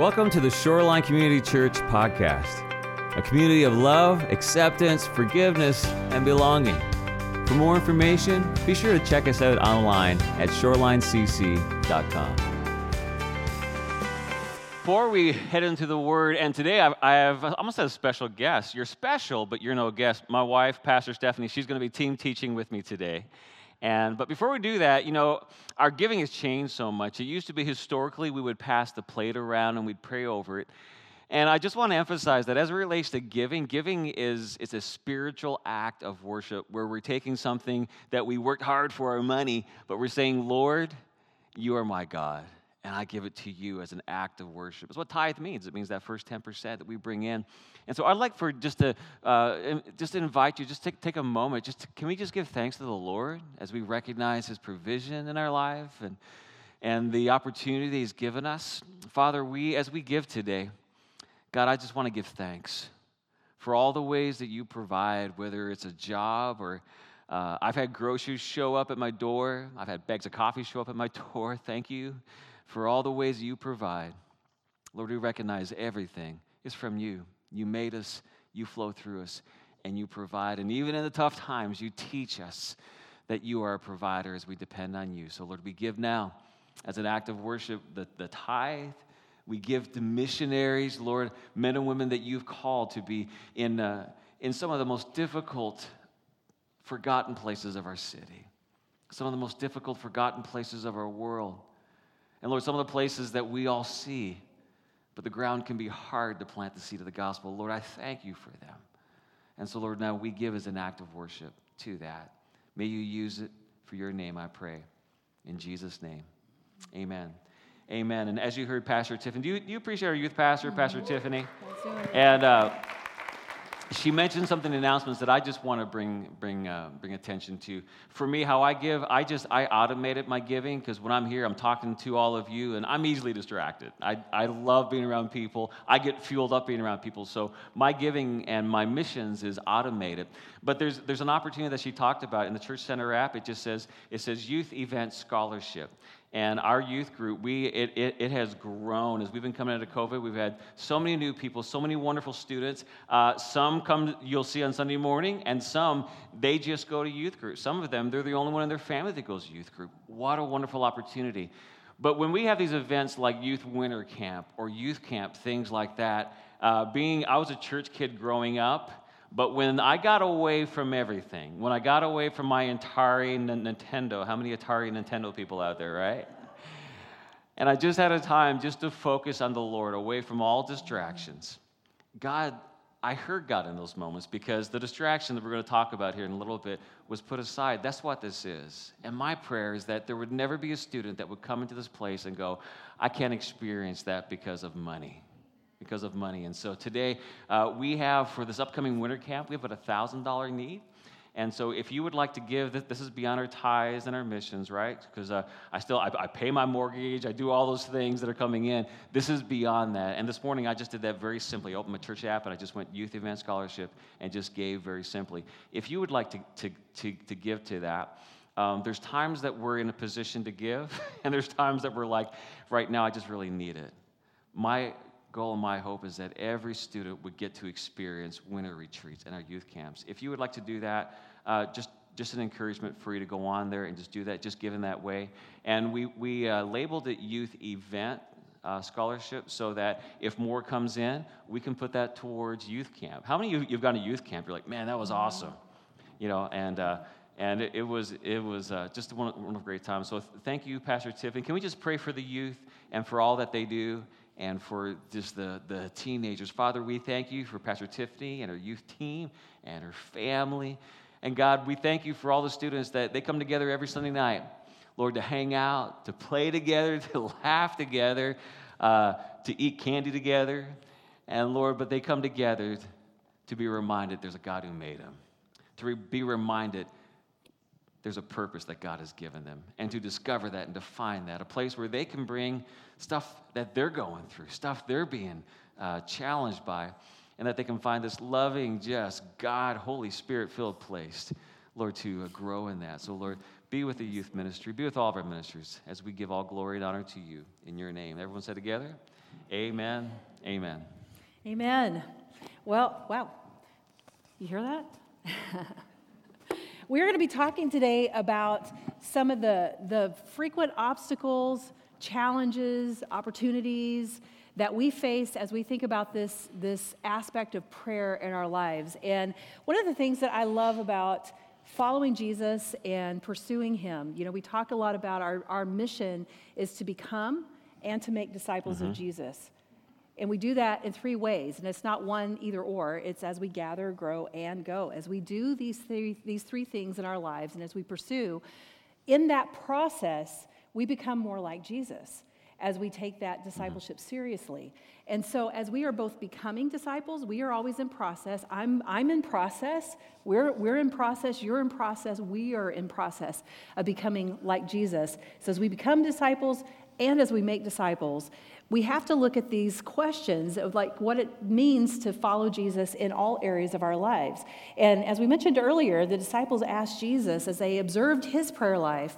Welcome to the Shoreline Community Church podcast, a community of love, acceptance, forgiveness, and belonging. For more information, be sure to check us out online at shorelinecc.com. Before we head into the word, and today I've, I have almost a special guest. You're special, but you're no guest. My wife, Pastor Stephanie, she's going to be team teaching with me today. And but before we do that, you know, our giving has changed so much. It used to be historically we would pass the plate around and we'd pray over it. And I just want to emphasize that as it relates to giving, giving is it's a spiritual act of worship where we're taking something that we worked hard for our money, but we're saying, Lord, you are my God and I give it to you as an act of worship. It's what tithe means. It means that first 10% that we bring in. And so I'd like for just to uh, just invite you, just take, take a moment. Just to, can we just give thanks to the Lord as we recognize His provision in our life and and the opportunity He's given us, Father. We as we give today, God, I just want to give thanks for all the ways that you provide, whether it's a job or uh, I've had groceries show up at my door. I've had bags of coffee show up at my door. Thank you for all the ways you provide. Lord, we recognize everything is from you. You made us, you flow through us, and you provide. And even in the tough times, you teach us that you are a provider as we depend on you. So, Lord, we give now as an act of worship the, the tithe. We give to missionaries, Lord, men and women that you've called to be in, uh, in some of the most difficult, forgotten places of our city, some of the most difficult, forgotten places of our world. And Lord, some of the places that we all see, but the ground can be hard to plant the seed of the gospel. Lord, I thank you for them. And so, Lord, now we give as an act of worship to that. May you use it for your name, I pray. In Jesus' name, amen. Amen. And as you heard, Pastor Tiffany, do you, do you appreciate our youth pastor, mm-hmm. Pastor Tiffany? And uh, she mentioned something in announcements that I just want to bring bring uh, bring attention to. For me, how I give, I just I automated my giving because when I'm here, I'm talking to all of you, and I'm easily distracted. I I love being around people. I get fueled up being around people. So my giving and my missions is automated. But there's there's an opportunity that she talked about in the Church Center app. It just says it says Youth Event Scholarship. And our youth group, we, it, it, it, has grown. As we've been coming out of COVID, we've had so many new people, so many wonderful students. Uh, some come, you'll see on Sunday morning, and some, they just go to youth group. Some of them, they're the only one in their family that goes to youth group. What a wonderful opportunity. But when we have these events like Youth Winter Camp or Youth Camp, things like that, uh, being, I was a church kid growing up, but when I got away from everything, when I got away from my Atari Nintendo, how many Atari Nintendo people out there, right? And I just had a time just to focus on the Lord, away from all distractions. God, I heard God in those moments because the distraction that we're going to talk about here in a little bit was put aside. That's what this is. And my prayer is that there would never be a student that would come into this place and go, I can't experience that because of money because of money. And so today uh, we have for this upcoming winter camp, we have a $1,000 need. And so if you would like to give, this, this is beyond our tithes and our missions, right? Because uh, I still, I, I, pay my mortgage, I do all those things that are coming in. This is beyond that. And this morning I just did that very simply. I opened my church app and I just went Youth Event Scholarship and just gave very simply. If you would like to, to, to, to give to that, um, there's times that we're in a position to give, and there's times that we're like, right now I just really need it. My goal and my hope is that every student would get to experience winter retreats and our youth camps. If you would like to do that, uh, just just an encouragement for you to go on there and just do that, just give in that way. And we, we uh, labeled it Youth Event uh, Scholarship so that if more comes in, we can put that towards youth camp. How many of you, you've gone to youth camp? You're like, man, that was awesome. You know, and, uh, and it, it, was, it was uh, just one, one of great times. So th- thank you, Pastor Tiffany. Can we just pray for the youth and for all that they do? And for just the, the teenagers. Father, we thank you for Pastor Tiffany and her youth team and her family. And God, we thank you for all the students that they come together every Sunday night, Lord, to hang out, to play together, to laugh together, uh, to eat candy together. And Lord, but they come together to be reminded there's a God who made them, to re- be reminded there's a purpose that God has given them, and to discover that and to find that, a place where they can bring stuff that they're going through, stuff they're being uh, challenged by, and that they can find this loving, just God, Holy Spirit filled place, Lord, to uh, grow in that. So, Lord, Be with the youth ministry, be with all of our ministers as we give all glory and honor to you in your name. Everyone said together, Amen. Amen. Amen. Well, wow. You hear that? We're going to be talking today about some of the, the frequent obstacles, challenges, opportunities that we face as we think about this, this aspect of prayer in our lives. And one of the things that I love about following Jesus and pursuing him, you know, we talk a lot about our, our mission is to become and to make disciples mm-hmm. of Jesus. And we do that in three ways. And it's not one either or, it's as we gather, grow, and go. As we do these three, these three things in our lives and as we pursue, in that process, we become more like Jesus as we take that mm-hmm. discipleship seriously. And so, as we are both becoming disciples, we are always in process. I'm, I'm in process. We're, we're in process. You're in process. We are in process of becoming like Jesus. So, as we become disciples and as we make disciples, we have to look at these questions of like what it means to follow Jesus in all areas of our lives. And as we mentioned earlier, the disciples asked Jesus as they observed his prayer life,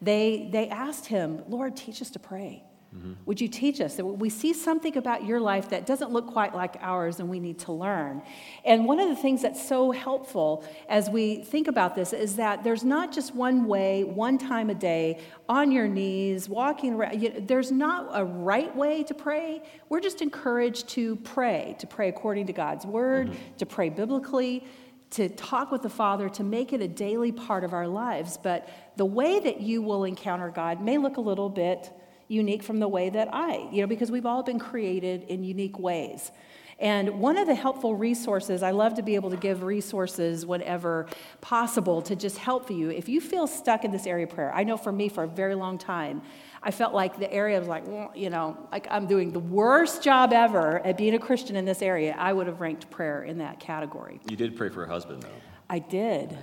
they, they asked him, Lord, teach us to pray. Mm-hmm. Would you teach us? That we see something about your life that doesn't look quite like ours and we need to learn. And one of the things that's so helpful as we think about this is that there's not just one way, one time a day, on your knees, walking around. There's not a right way to pray. We're just encouraged to pray, to pray according to God's word, mm-hmm. to pray biblically to talk with the Father, to make it a daily part of our lives. But the way that you will encounter God may look a little bit unique from the way that I, you know, because we've all been created in unique ways. And one of the helpful resources, I love to be able to give resources whenever possible to just help you. If you feel stuck in this area of prayer, I know for me for a very long time, I felt like the area was like, mm, you know, like I'm doing the worst job ever at being a Christian in this area. I would have ranked prayer in that category. You did pray for a husband, though. I did.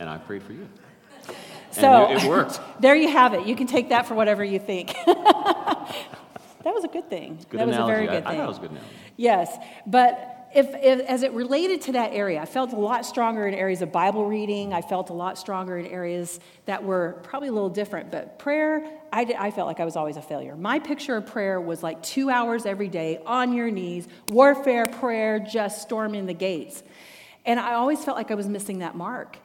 And I prayed for you. So it, it worked. there you have it. You can take that for whatever you think. that was a good thing. Good that analogy. was a very good I, thing. I thought it was good analogy. Yes, but if, if, as it related to that area, I felt a lot stronger in areas of Bible reading. I felt a lot stronger in areas that were probably a little different. But prayer, I, did, I felt like I was always a failure. My picture of prayer was like two hours every day on your knees, warfare prayer, just storming the gates. And I always felt like I was missing that mark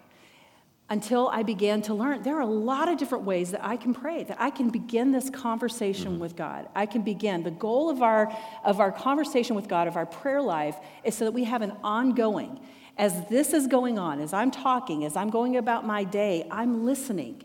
until I began to learn there are a lot of different ways that I can pray, that I can begin this conversation mm-hmm. with God. I can begin. The goal of our, of our conversation with God, of our prayer life, is so that we have an ongoing. As this is going on, as I'm talking, as I'm going about my day, I'm listening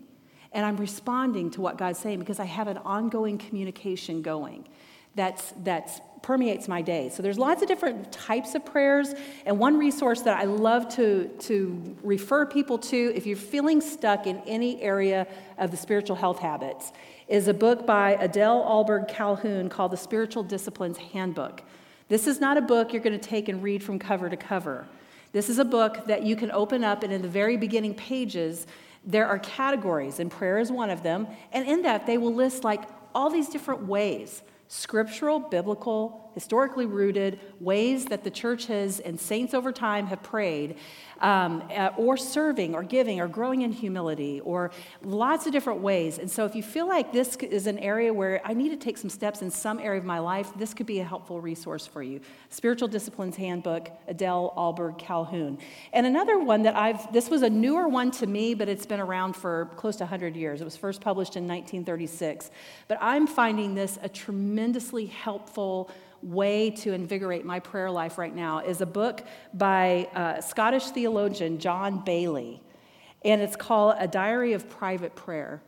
and I'm responding to what God's saying because I have an ongoing communication going that's, that's permeates my day. So there's lots of different types of prayers. And one resource that I love to, to refer people to if you're feeling stuck in any area of the spiritual health habits is a book by Adele Ahlberg Calhoun called The Spiritual Disciplines Handbook. This is not a book you're going to take and read from cover to cover. This is a book that you can open up, and in the very beginning pages, there are categories, and prayer is one of them. And in that, they will list like all these different ways scriptural, biblical, historically rooted ways that the church has and saints over time have prayed um, uh, or serving or giving or growing in humility or lots of different ways. And so, if you feel like this is an area where I need to take some steps in some area of my life, this could be a helpful resource for you. Spiritual Disciplines Handbook, Adele Ahlberg Calhoun. And another one that I've, this was a newer one to me, but it's been around for close to 100 years. It was first published in 1936. But I'm finding this a tremendously helpful way to invigorate my prayer life right now is a book by uh, Scottish theologian John Baillie, and it's called A Diary of Private Prayer.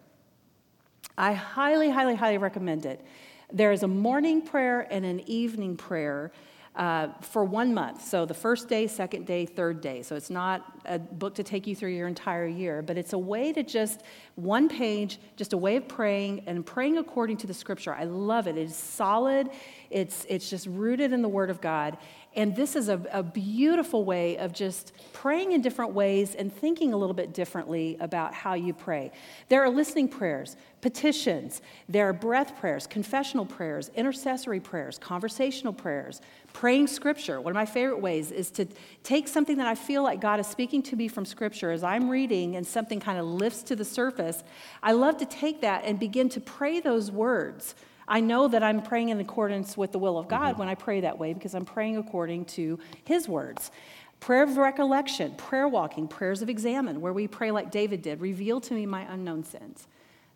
I highly, highly, highly recommend it. There is a morning prayer and an evening prayer uh, for one month. So the first day, second day, third day. So it's not a book to take you through your entire year, but it's a way to just, one page, just a way of praying and praying according to the scripture. I love it. It is solid, it's, it's just rooted in the Word of God. And this is a, a, beautiful way of just praying in different ways and thinking a little bit differently about how you pray. There are listening prayers, petitions, there are breath prayers, confessional prayers, intercessory prayers, conversational prayers, praying scripture. One of my favorite ways is to take something that I feel like God is speaking to me from scripture as I'm reading and something kind of lifts to the surface. I love to take that and begin to pray those words I know that I'm praying in accordance with the will of God mm-hmm. when I pray that way because I'm praying according to His words. Prayer of recollection, prayer walking, prayers of examine, where we pray like David did reveal to me my unknown sins.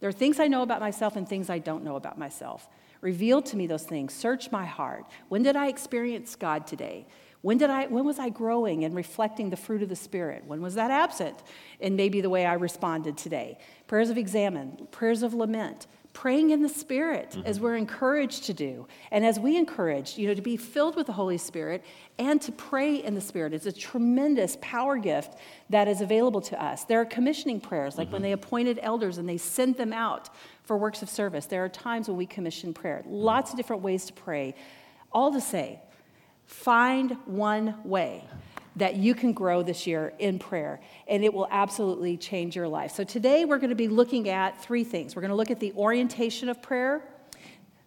There are things I know about myself and things I don't know about myself. Reveal to me those things. Search my heart. When did I experience God today? When, did I, when was I growing and reflecting the fruit of the Spirit? When was that absent? And maybe the way I responded today. Prayers of examine, prayers of lament, praying in the Spirit mm-hmm. as we're encouraged to do. And as we encourage, you know, to be filled with the Holy Spirit and to pray in the Spirit. It's a tremendous power gift that is available to us. There are commissioning prayers, like mm-hmm. when they appointed elders and they sent them out for works of service. There are times when we commission prayer. Lots of different ways to pray. All to say, find one way that you can grow this year in prayer, and it will absolutely change your life. So, today we're going to be looking at three things. We're going to look at the orientation of prayer.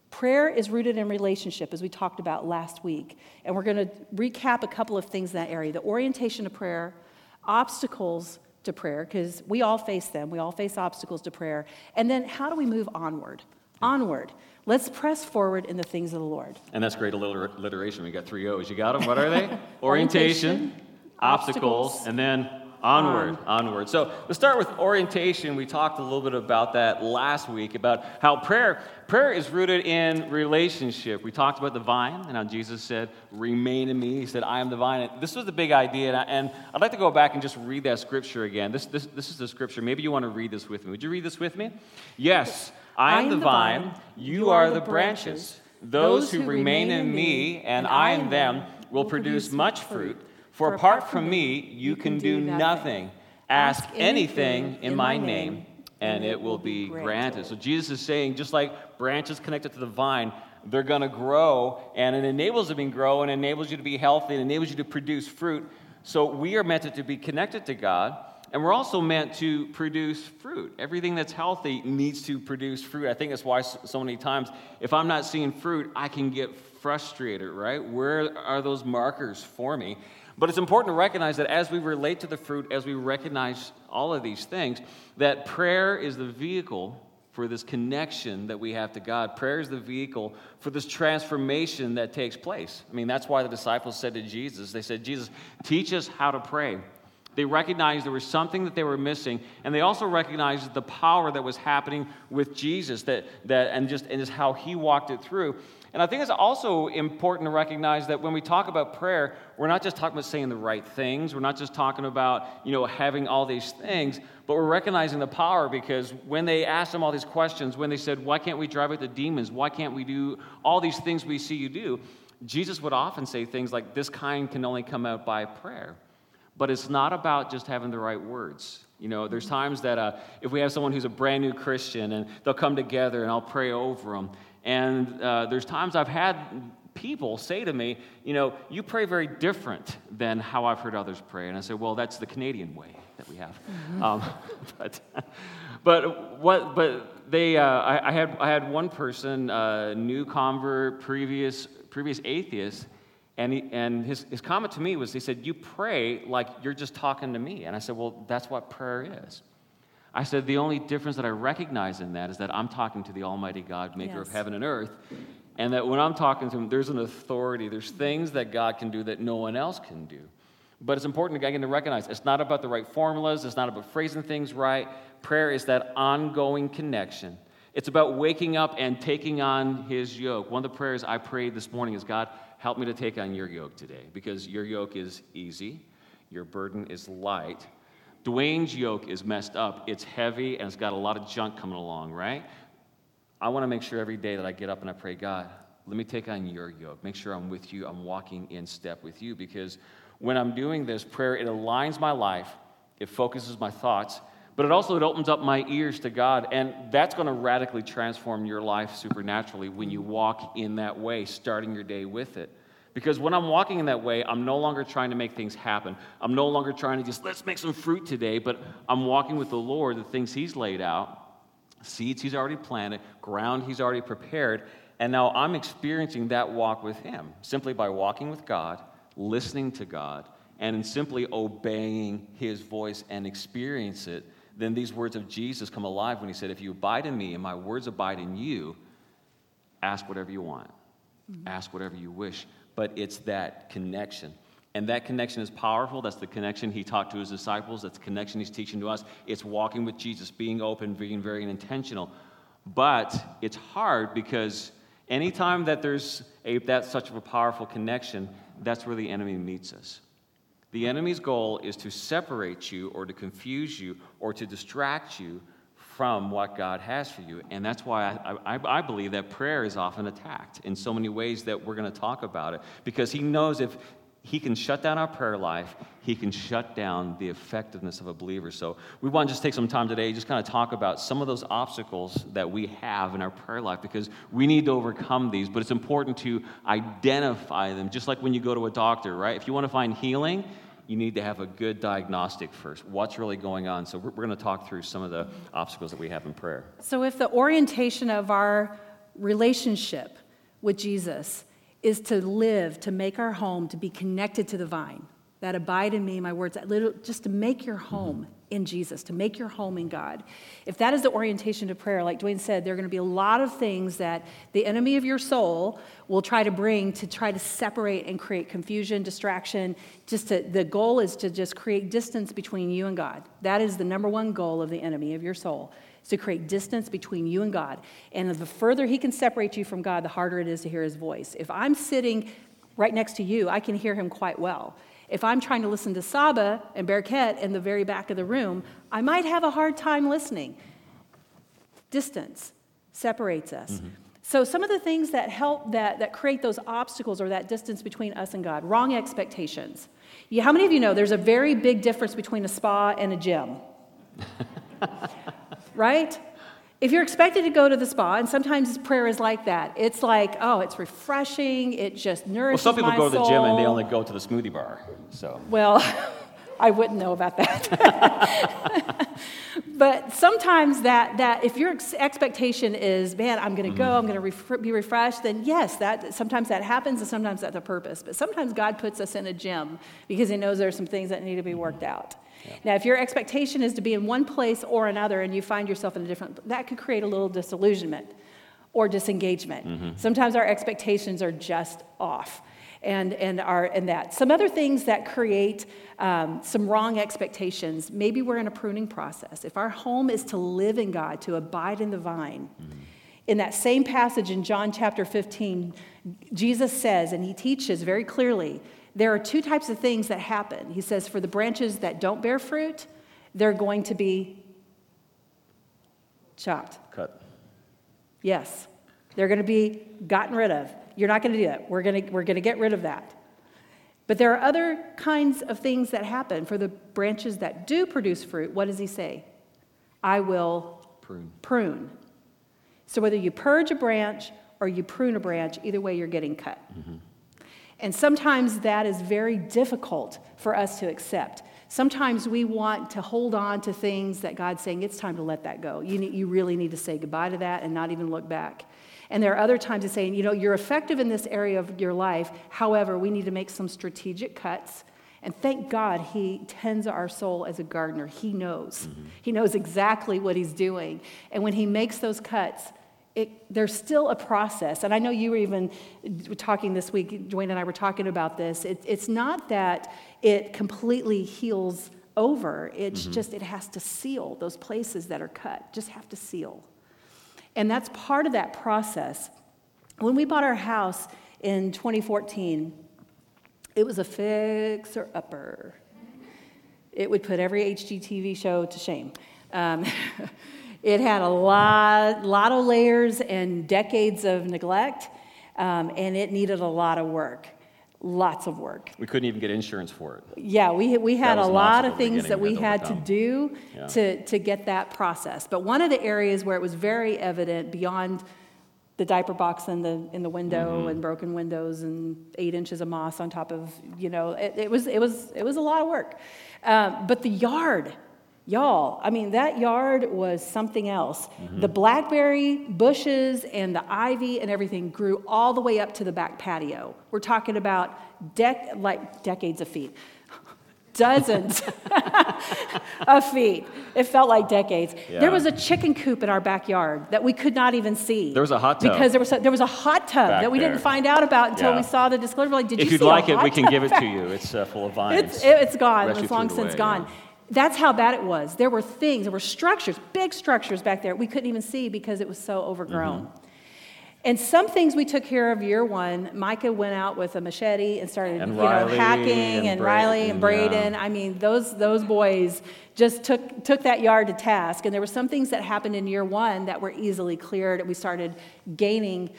Prayer is rooted in relationship, as we talked about last week. And we're going to recap a couple of things in that area the orientation of prayer, obstacles to prayer, because we all face them. We all face obstacles to prayer. And then, how do we move onward? Onward. Let's press forward in the things of the Lord. And that's great alliteration. We got three O's. You got them? What are they? orientation, obstacles, obstacles, and then onward, on. onward. So let's start with orientation. We talked a little bit about that last week about how prayer prayer is rooted in relationship. We talked about the vine and how Jesus said, "Remain in me." He said, "I am the vine." And this was the big idea, and, I, would like to go back and just read that scripture again. This, this, this is the scripture. Maybe you want to read this with me. Would you read this with me? Yes. I am the vine, you are the branches. Those who remain in me and I in them will produce much fruit. For apart from me, you can do nothing. Ask anything in my name, and it will be granted. So Jesus is saying, just like branches connected to the vine, they're going to grow, and it enables them to grow, and enables you to be healthy, and enables you to produce fruit. So we are meant to be connected to God. And we're also meant to produce fruit. Everything that's healthy needs to produce fruit. I think that's why so many times, if I'm not seeing fruit, I can get frustrated, right? Where are those markers for me? But it's important to recognize that as we relate to the fruit, as we recognize all of these things, that prayer is the vehicle for this connection that we have to God. Prayer is the vehicle for this transformation that takes place. I mean, that's why the disciples said to Jesus, they said, Jesus, teach us how to pray. They recognized there was something that they were missing, and they also recognized the power that was happening with Jesus that, that, and, just, and just how he walked it through. And I think it's also important to recognize that when we talk about prayer, we're not just talking about saying the right things. We're not just talking about, you know, having all these things, but we're recognizing the power because when they asked him all these questions, when they said, Why can't we drive out the demons? Why can't we do all these things we see you do? Jesus would often say things like, This kind can only come out by prayer. But it's not about just having the right words. You know, there's times that uh, if we have someone who's a brand new Christian and they'll come together and I'll pray over them. And uh, there's times I've had people say to me, you know, you pray very different than how I've heard others pray. And I say, well, that's the Canadian way that we have. Mm-hmm. Um, but, but what, but they, uh, I, I, had, I had one person, uh, new convert, previous, previous atheist, and, he, and his, his comment to me was, he said, You pray like you're just talking to me. And I said, Well, that's what prayer is. I said, The only difference that I recognize in that is that I'm talking to the Almighty God, maker yes. of heaven and earth. And that when I'm talking to him, there's an authority, there's things that God can do that no one else can do. But it's important again to recognize it's not about the right formulas, it's not about phrasing things right. Prayer is that ongoing connection. It's about waking up and taking on his yoke. One of the prayers I prayed this morning is God, Help me to take on your yoke today because your yoke is easy, your burden is light. Dwayne's yoke is messed up, it's heavy, and it's got a lot of junk coming along, right? I want to make sure every day that I get up and I pray, God, let me take on your yoke. Make sure I'm with you, I'm walking in step with you because when I'm doing this prayer, it aligns my life, it focuses my thoughts, but it also it opens up my ears to God, and that's going to radically transform your life supernaturally when you walk in that way, starting your day with it. Because when I'm walking in that way, I'm no longer trying to make things happen. I'm no longer trying to just, let's make some fruit today, but I'm walking with the Lord, the things He's laid out, seeds He's already planted, ground He's already prepared. And now I'm experiencing that walk with Him simply by walking with God, listening to God, and simply obeying His voice and experience it. Then these words of Jesus come alive when He said, If you abide in me and my words abide in you, ask whatever you want, mm-hmm. ask whatever you wish but it's that connection. And that connection is powerful. That's the connection he taught to his disciples. That's the connection he's teaching to us. It's walking with Jesus, being open, being very intentional. But it's hard because anytime that there's a, that such of a powerful connection, that's where the enemy meets us. The enemy's goal is to separate you or to confuse you or to distract you from what God has for you. And that's why I, I, I, believe that prayer is often attacked in so many ways that we're going to talk about it. Because He knows if He can shut down our prayer life, He can shut down the effectiveness of a believer. So we want to just take some time today, just kind of talk about some of those obstacles that we have in our prayer life because we need to overcome these. But it's important to identify them, just like when you go to a doctor, right? If you want to find healing, you need to have a good diagnostic first. What's really going on? So, we're, we're going to talk through some of the obstacles that we have in prayer. So, if the orientation of our relationship with Jesus is to live, to make our home, to be connected to the vine, that abide in me, my words, just to make your home in Jesus, to make your home in God. If that is the orientation to prayer, like Dwayne said, there are going to be a lot of things that the enemy of your soul will try to bring to try to separate and create confusion, distraction. Just to, the goal is to just create distance between you and God. That is the number one goal of the enemy of your soul. Is to create distance between you and God. And the further he can separate you from God, the harder it is to hear his voice. If I'm sitting right next to you, I can hear him quite well. If I'm trying to listen to Saba and Berket in the very back of the room, I might have a hard time listening. Distance separates us. Mm-hmm. So, some of the things that help that, that create those obstacles or that distance between us and God wrong expectations. Yeah, how many of you know there's a very big difference between a spa and a gym? right? If you're expected to go to the spa, and sometimes prayer is like that, it's like, oh, it's refreshing, it just nourishes Well, some people go to the gym and they only go to the smoothie bar. So. Well, I wouldn't know about that. but sometimes that, that if your expectation is, man, I'm going to go, mm-hmm. I'm going to ref- be refreshed, then yes, that sometimes that happens, and sometimes that's a purpose. But sometimes God puts us in a gym because He knows there are some things that need to be worked out. Yeah. Now, if your expectation is to be in one place or another and you find yourself in a different, that could create a little disillusionment or disengagement. Mm-hmm. Sometimes our expectations are just off. And, and, our, and that. Some other things that create um, some wrong expectations, maybe we're in a pruning process. If our home is to live in God, to abide in the vine, mm-hmm. in that same passage in John chapter 15, Jesus says, and he teaches very clearly there are two types of things that happen. He says, for the branches that don't bear fruit, they're going to be chopped. Cut. Yes. They're going to be gotten rid of. You're not going to do that. We're going to, we're going to get rid of that. But there are other kinds of things that happen. For the branches that do produce fruit, what does he say? I will prune. prune. So whether you purge a branch or you prune a branch, either way, you're getting cut. Mm-hmm. And sometimes that is very difficult for us to accept. Sometimes we want to hold on to things that God's saying, it's time to let that go. You, need, you really need to say goodbye to that and not even look back. And there are other times of saying, you know, you're effective in this area of your life. However, we need to make some strategic cuts. And thank God he tends our soul as a gardener. He knows. Mm-hmm. He knows exactly what he's doing. And when he makes those cuts, it, there's still a process. And I know you were even talking this week, Dwayne and I were talking about this. It, it's not that it completely heals over, it's mm-hmm. just it has to seal those places that are cut, just have to seal. And that's part of that process. When we bought our house in 2014, it was a fixer upper. It would put every HGTV show to shame. Um, It had a lot, lot of layers and decades of neglect, um, and it needed a lot of work. Lots of work. We couldn't even get insurance for it. Yeah, we, we had a lot of things that we had to do yeah. to, to get that process. But one of the areas where it was very evident beyond the diaper box in the in the window and broken windows and eight inches of moss on top of you know it, it was it was it was a lot of work um, but the yard y'all i mean that yard was something else the blackberry bushes and the ivy and everything grew all the way up to the back patio we're talking about dec- like decades of feet dozens of feet. It felt like decades. Yeah. There was a chicken coop in our backyard that we could not even see. There was a hot tub. Because there was a, there was a hot tub Back that we there. didn't find out about until Yeah. we saw the disclosure. We're like, did If you a like it, we can give it to you. It's uh, full of vines. it's, it- it's gone. It's long since away, gone. yeah. That's how bad it was. There were things, there were structures, big structures back there we couldn't even see because it was so overgrown. Mm-hmm. And some things we took care of year one. Micah went out with a machete and started, And you know, hacking, and and, Bra- Riley and yeah. Braden. I mean, those those boys just took took that yard to task. And there were some things that happened in year one that were easily cleared. And we started gaining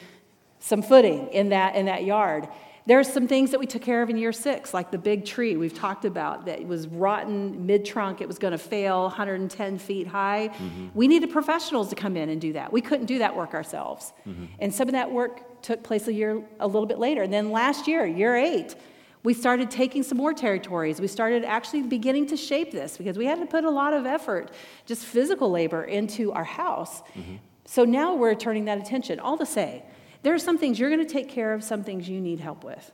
some footing in that in that yard. There are some things that we took care of in year six, like the big tree we've talked about that was rotten mid trunk. It was going to fail, 110 feet high. Mm-hmm. We needed professionals to come in and do that. We couldn't do that work ourselves, mm-hmm. and some of that work took place a year a little bit later. And then last year, year eight, we started taking some more territories. We started actually beginning to shape this because we had to put a lot of effort, just physical labor, into our house. Mm-hmm. So now we're turning that attention. All to say, there are some things you're going to take care of, some things you need help with.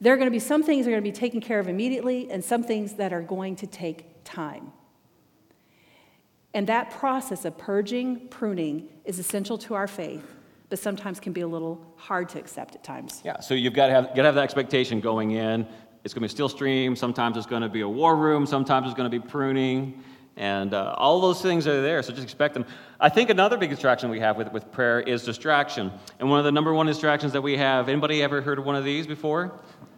There are going to be some things that are going to be taken care of immediately, and some things that are going to take time. And that process of purging, pruning, is essential to our faith, but sometimes can be a little hard to accept at times. Yeah, so you've got to have, got to have that expectation going in. It's going to be a steel stream. Sometimes it's going to be a war room. Sometimes it's going to be pruning. And uh, all those things are there, so just expect them. I think another big distraction we have with, with prayer is distraction. And one of the number one distractions that we have, anybody ever heard of one of these before?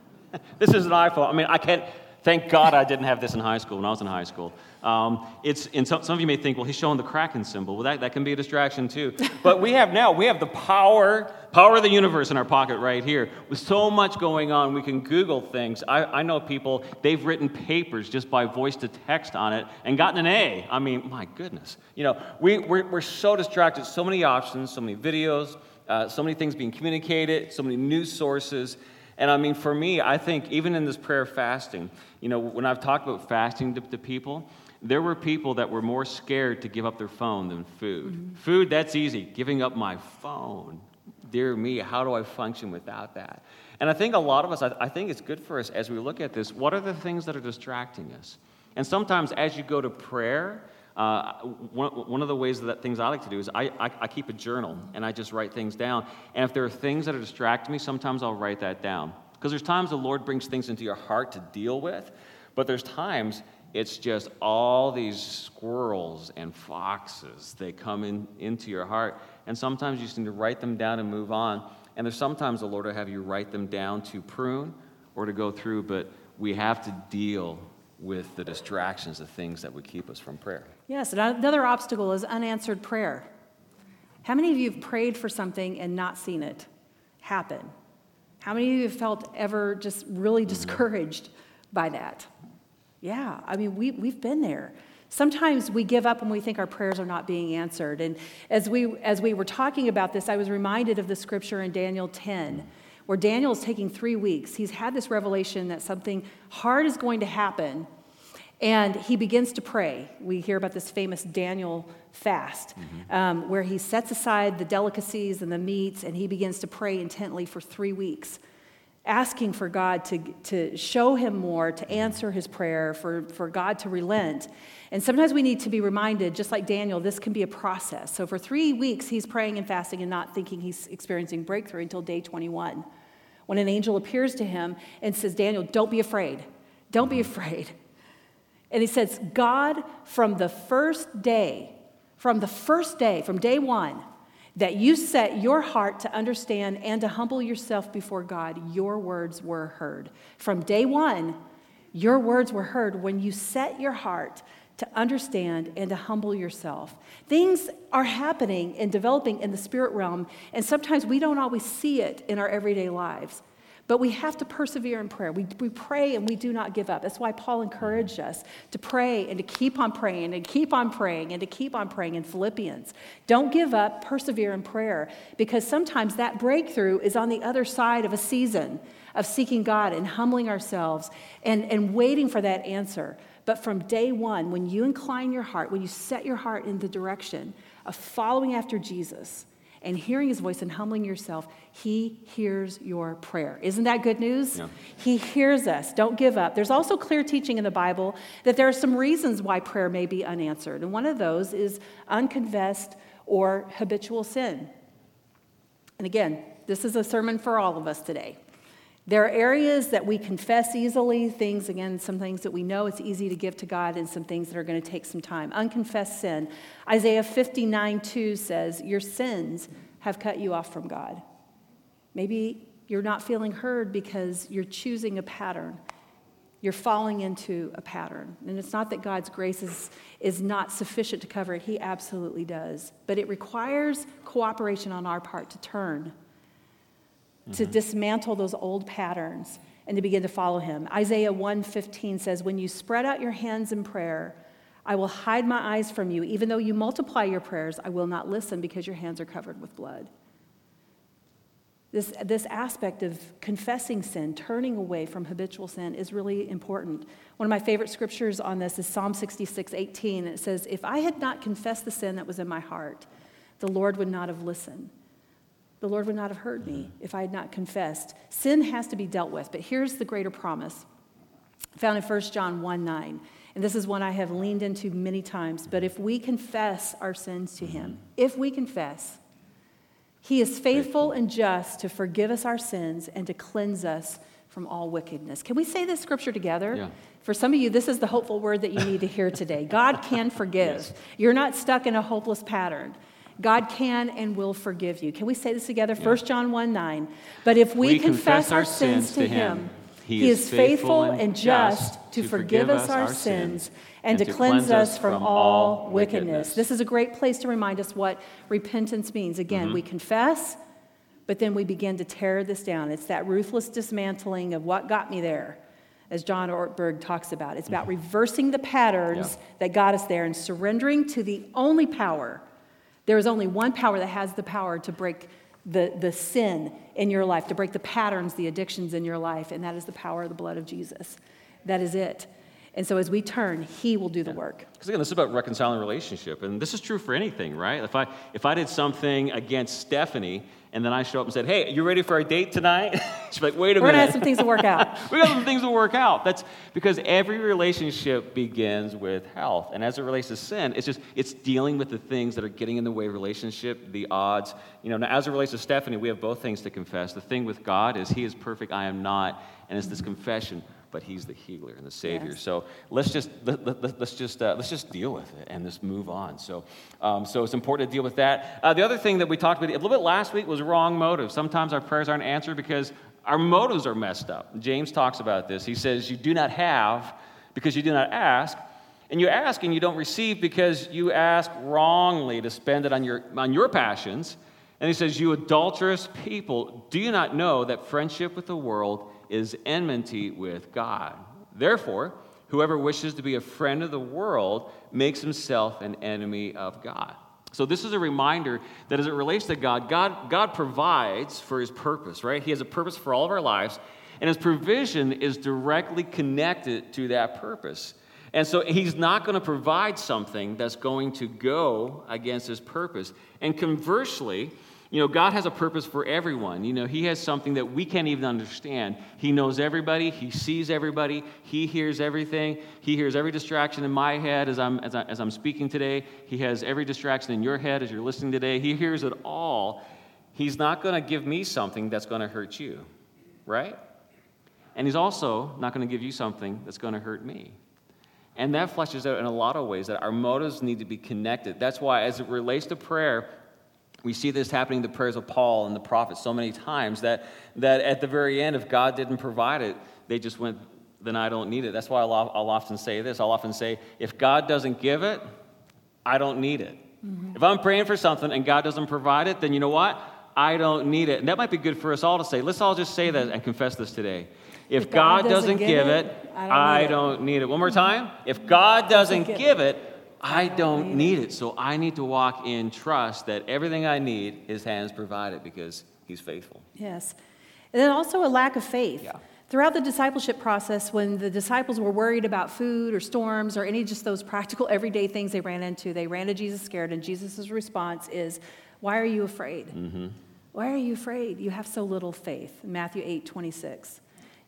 this is an iPhone. I mean, I can't, thank God I didn't have this in high school when I was in high school. Um, it's, and some, some of you may think, well, he's showing the Kraken symbol. Well, that, that can be a distraction too. But we have now, we have the power, power of the universe in our pocket right here. With so much going on, we can Google things. I, I know people, they've written papers just by voice to text on it and gotten an A. I mean, my goodness. You know, we, we're, we're so distracted, so many options, so many videos, uh, so many things being communicated, so many news sources. And I mean, for me, I think even in this prayer fasting, you know, when I've talked about fasting to, to people, there were people that were more scared to give up their phone than food. Mm-hmm. Food, that's easy. Giving up my phone, dear me, how do I function without that? And I think a lot of us, I think it's good for us as we look at this, what are the things that are distracting us? And sometimes as you go to prayer, uh, one, one of the ways that things I like to do is I, I, I keep a journal and I just write things down. And if there are things that are distracting me, sometimes I'll write that down. Because there's times the Lord brings things into your heart to deal with, but there's times it's just all these squirrels and foxes. They come in, into your heart. And sometimes you just need to write them down and move on. And there's sometimes the Lord will have you write them down to prune or to go through, but we have to deal with the distractions, the things that would keep us from prayer. Yes, another obstacle is unanswered prayer. How many of you have prayed for something and not seen it happen? How many of you have felt ever just really mm-hmm. discouraged by that? Yeah, I mean, we, we've been there. Sometimes we give up when we think our prayers are not being answered. And as we, as we were talking about this, I was reminded of the scripture in Daniel 10, where Daniel is taking three weeks. He's had this revelation that something hard is going to happen, and he begins to pray. We hear about this famous Daniel fast, mm-hmm. um, where he sets aside the delicacies and the meats, and he begins to pray intently for three weeks asking for God to, to show him more, to mm-hmm. answer his prayer, for, for God to relent. And sometimes we need to be reminded, just like Daniel, this can be a process. So for three weeks, he's praying and fasting and not thinking he's experiencing breakthrough until day 21, when an angel appears to him and says, Daniel, don't be afraid. Don't be mm-hmm. afraid. And he says, God, from the first day, from the first day, from day one, that you set your heart to understand and to humble yourself before God, your words were heard. From day one, your words were heard when you set your heart to understand and to humble yourself. Things are happening and developing in the spirit realm, and sometimes we don't always see it in our everyday lives. But we have to persevere in prayer. We, we pray and we do not give up. That's why Paul encouraged us to pray and to keep on praying and keep on praying and to keep on praying in Philippians. Don't give up, persevere in prayer, because sometimes that breakthrough is on the other side of a season of seeking God and humbling ourselves and, and waiting for that answer. But from day one, when you incline your heart, when you set your heart in the direction of following after Jesus, and hearing his voice and humbling yourself, he hears your prayer. Isn't that good news? Yeah. He hears us. Don't give up. There's also clear teaching in the Bible that there are some reasons why prayer may be unanswered. And one of those is unconfessed or habitual sin. And again, this is a sermon for all of us today. There are areas that we confess easily, things, again, some things that we know it's easy to give to God, and some things that are going to take some time. Unconfessed sin. Isaiah 59 2 says, Your sins have cut you off from God. Maybe you're not feeling heard because you're choosing a pattern. You're falling into a pattern. And it's not that God's grace is, is not sufficient to cover it, He absolutely does. But it requires cooperation on our part to turn to mm-hmm. dismantle those old patterns and to begin to follow him. Isaiah 1:15 says, "When you spread out your hands in prayer, I will hide my eyes from you. Even though you multiply your prayers, I will not listen because your hands are covered with blood." This, this aspect of confessing sin, turning away from habitual sin, is really important. One of my favorite scriptures on this is Psalm 66 18. It says, If I had not confessed the sin that was in my heart, the Lord would not have listened the Lord would not have heard me if I had not confessed. Sin has to be dealt with, but here's the greater promise found in 1 John 1 9. And this is one I have leaned into many times. But if we confess our sins to Him, if we confess, He is faithful and just to forgive us our sins and to cleanse us from all wickedness. Can we say this scripture together? Yeah. For some of you, this is the hopeful word that you need to hear today. God can forgive. Yes. You're not stuck in a hopeless pattern. God can and will forgive you. Can we say this together? Yeah. 1 John 1 9. But if we, we confess, confess, our sins to him, he, he is faithful and just to forgive us our sins and to cleanse us from all wickedness. This is a great place to remind us what repentance means. Again, mm-hmm. we confess, but then we begin to tear this down. It's that ruthless dismantling of what got me there, as John Ortberg talks about. It's about mm-hmm. reversing the patterns yeah. that got us there and surrendering to the only power there is only one power that has the power to break the, the sin in your life, to break the patterns, the addictions in your life, and that is the power of the blood of Jesus. That is it. And so as we turn, He will do the work. Because again, this is about reconciling relationship, and this is true for anything, right? If I if I did something against Stephanie, and then I show up and said, "Hey, you ready for a date tonight?" She's like, "Wait a We're minute." We're gonna have some things to work out. we got some things to work out. That's because every relationship begins with health, and as it relates to sin, it's just it's dealing with the things that are getting in the way of relationship, the odds. You know, now as it relates to Stephanie, we have both things to confess. The thing with God is He is perfect, I am not, and it's this confession but he's the healer and the savior. Yes. So let's just let, us let, just uh, let's just deal with it and just move on. So um, so it's important to deal with that. Uh, the other thing that we talked about a little bit last week was wrong motives. Sometimes our prayers aren't answered because our motives are messed up. James talks about this. He says, "You do not have because you do not ask." And you ask and you don't receive because you ask wrongly to spend it on your, on your passions. And he says, You adulterous people, do you not know that friendship with the world is enmity with God. Therefore, whoever wishes to be a friend of the world makes himself an enemy of God. So, this is a reminder that as it relates to God, God, God provides for his purpose, right? He has a purpose for all of our lives, and his provision is directly connected to that purpose. And so, he's not going to provide something that's going to go against his purpose. And conversely, you know, God has a purpose for everyone. You know, He has something that we can't even understand. He knows everybody, He sees everybody, He hears everything. He hears every distraction in my head as I'm, as, I, as I'm speaking today. He has every distraction in your head as you're listening today. He hears it all. He's not going to give me something that's going to hurt you, right? And He's also not going to give you something that's going to hurt me. And that fleshes out in a lot of ways that our motives need to be connected. That's why, as it relates to prayer, we see this happening in the prayers of Paul and the prophets so many times that, that at the very end, if God didn't provide it, they just went, then I don't need it. That's why I'll, I'll often say this. I'll often say, if God doesn't give it, I don't need it. Mm-hmm. If I'm praying for something and God doesn't provide it, then you know what? I don't need it. And that might be good for us all to say. Let's all just say that and confess this today. If, if God, God, doesn't, give it, it I, don't, I need don't need it. One more time. If God doesn't give it, I don't need it. So I need to walk in trust that everything I need, His hands provided because He's faithful. Yes. And then also a lack of faith. Yeah. Throughout the discipleship process, when the disciples were worried about food or storms or any just those practical everyday things they ran into, they ran to Jesus scared, and Jesus' response is, Why are you afraid? Mm-hmm. Why are you afraid? You have so little faith. Matthew 8 26.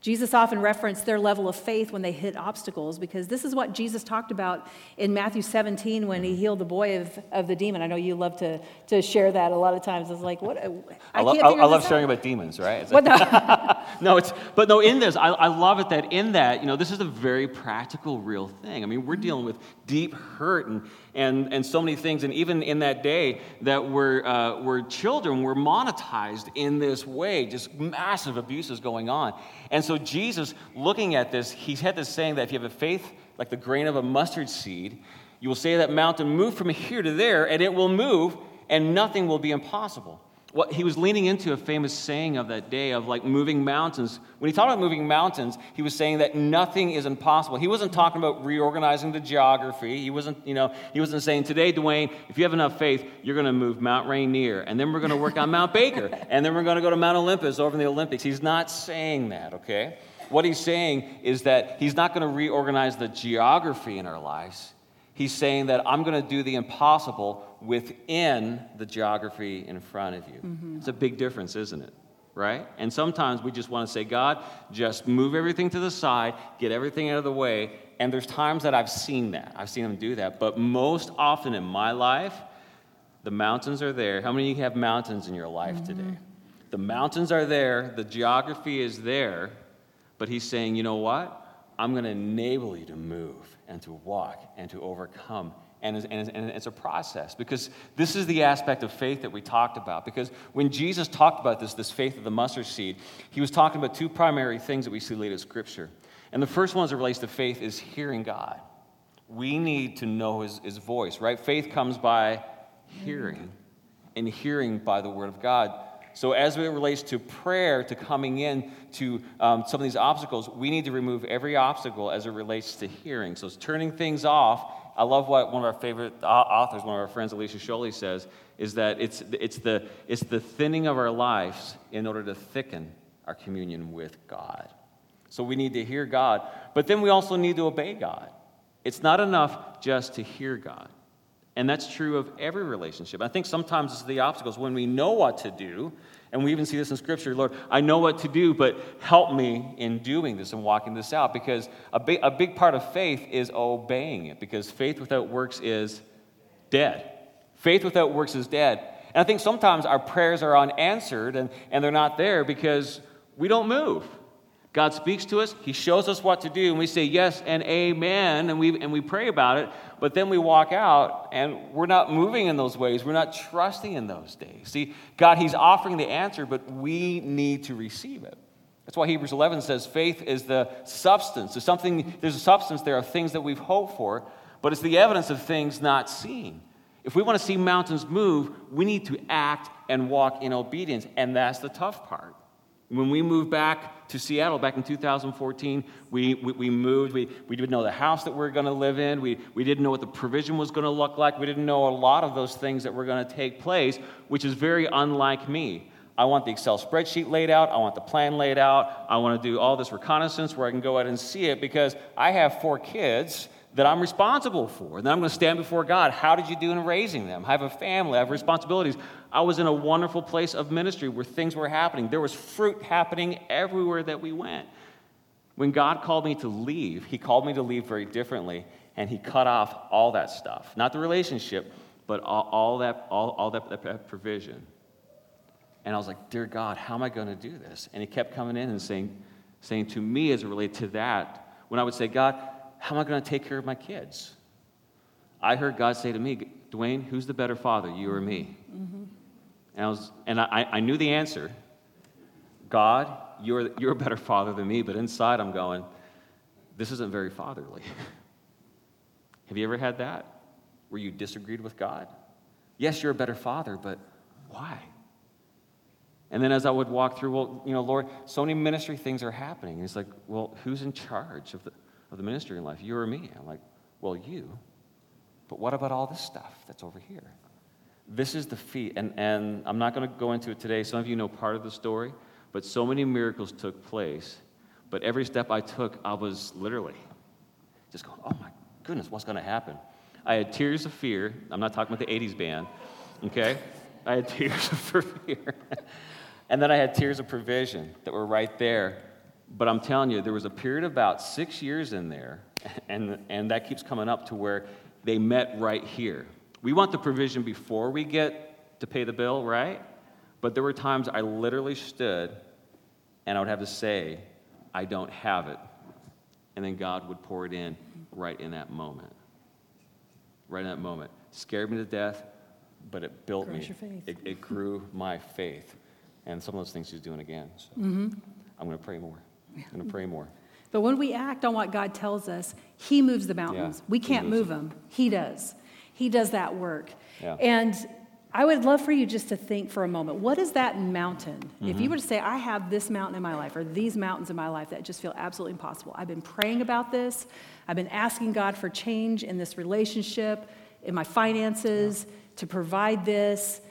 Jesus often referenced their level of faith when they hit obstacles because this is what Jesus talked about in Matthew 17 when he healed the boy of, of the demon. I know you love to, to share that a lot of times. It's like, what? I, I, love, I, I love sharing about demons, right? What the? no, it's, but no, in this, I, I love it that in that, you know, this is a very practical, real thing. I mean, we're dealing with deep hurt and, and, and so many things. And even in that day, that we were, uh, were children were monetized in this way, just massive abuses going on. And so Jesus, looking at this, he had this saying that if you have a faith like the grain of a mustard seed, you will say that mountain, move from here to there, and it will move, and nothing will be impossible what he was leaning into a famous saying of that day of like moving mountains. When he talked about moving mountains, he was saying that nothing is impossible. He wasn't talking about reorganizing the geography. He wasn't, you know, he wasn't saying today, Dwayne, if you have enough faith, you're going to move Mount Rainier, and then we're going to work on Mount Baker, and then we're going to go to Mount Olympus over in the Olympics. He's not saying that, okay? What he's saying is that he's not going to reorganize the geography in our lives. He's saying that I'm going to do the impossible within the geography in front of you. Mm-hmm. It's a big difference, isn't it? Right? And sometimes we just want to say, God, just move everything to the side, get everything out of the way. And there's times that I've seen that. I've seen him do that. But most often in my life, the mountains are there. How many of you have mountains in your life mm-hmm. today? The mountains are there, the geography is there, but he's saying, you know what? I'm going to enable you to move and to walk and to overcome. And it's, and it's a process because this is the aspect of faith that we talked about. Because when Jesus talked about this, this faith of the mustard seed, he was talking about two primary things that we see later in Scripture. And the first one as it relates to faith is hearing God. We need to know his, his voice, right? Faith comes by hearing, and hearing by the Word of God. So, as it relates to prayer, to coming in to um, some of these obstacles, we need to remove every obstacle as it relates to hearing. So, it's turning things off. I love what one of our favorite authors, one of our friends, Alicia Chole, says, is that it's, it's, the, it's the thinning of our lives in order to thicken our communion with God. So, we need to hear God, but then we also need to obey God. It's not enough just to hear God. And that's true of every relationship. I think sometimes it's the obstacles when we know what to do, and we even see this in Scripture Lord, I know what to do, but help me in doing this and walking this out. Because a big, a big part of faith is obeying it, because faith without works is dead. Faith without works is dead. And I think sometimes our prayers are unanswered and, and they're not there because we don't move. God speaks to us, He shows us what to do, and we say yes and amen, and we, and we pray about it, but then we walk out and we're not moving in those ways. We're not trusting in those days. See, God, He's offering the answer, but we need to receive it. That's why Hebrews 11 says faith is the substance. There's something, there's a substance there of things that we've hoped for, but it's the evidence of things not seen. If we want to see mountains move, we need to act and walk in obedience, and that's the tough part. When we moved back to Seattle back in 2014, we, we, we, moved. We, we didn't know the house that we were going to live in. We, we didn't know what the provision was going to look like. We didn't know a lot of those things that were going to take place, which is very unlike me. I want the Excel spreadsheet laid out. I want the plan laid out. I want to do all this reconnaissance where I can go out and see it because I have four kids that I'm responsible for. And then I'm going to stand before God. How did you do in raising them? I have a family, I have responsibilities. I was in a wonderful place of ministry where things were happening. There was fruit happening everywhere that we went. When God called me to leave, He called me to leave very differently, and He cut off all that stuff. Not the relationship, but all, all that, all, all that, that provision. And I was like, Dear God, how am I going to do this? And He kept coming in and saying, saying to me as it related to that, when I would say, God, how am I going to take care of my kids? I heard God say to me, Dwayne, who's the better father, you or me? Mm-hmm. And, I, was, and I, I knew the answer God, you're, you're a better father than me. But inside, I'm going, this isn't very fatherly. Have you ever had that? Where you disagreed with God? Yes, you're a better father, but why? And then as I would walk through, well, you know, Lord, so many ministry things are happening. And he's like, well, who's in charge of the, of the ministry in life? You or me? I'm like, well, you. But what about all this stuff that's over here? This is the feat. And, and I'm not going to go into it today. Some of you know part of the story, but so many miracles took place. But every step I took, I was literally just going, oh my goodness, what's going to happen? I had tears of fear. I'm not talking about the 80s band, okay? I had tears of fear. and then I had tears of provision that were right there. But I'm telling you, there was a period of about six years in there, and, and that keeps coming up to where they met right here. We want the provision before we get to pay the bill, right? But there were times I literally stood and I would have to say, I don't have it. And then God would pour it in right in that moment. Right in that moment. Scared me to death, but it built Grows me. your faith. It, it grew my faith. And some of those things he's doing again. So Mm-hmm. I'm going to pray more. I'm going to pray more. But when we act on what God tells us, He moves the mountains. Yeah, we can't move them. He does. He does that work. Yeah. And I would love for you just to think for a moment what is that mountain? If Mm-hmm. you were to say, I have this mountain in my life, or these mountains in my life that just feel absolutely impossible. I've been praying about this, I've been asking God for change in this relationship, in my finances, to provide this,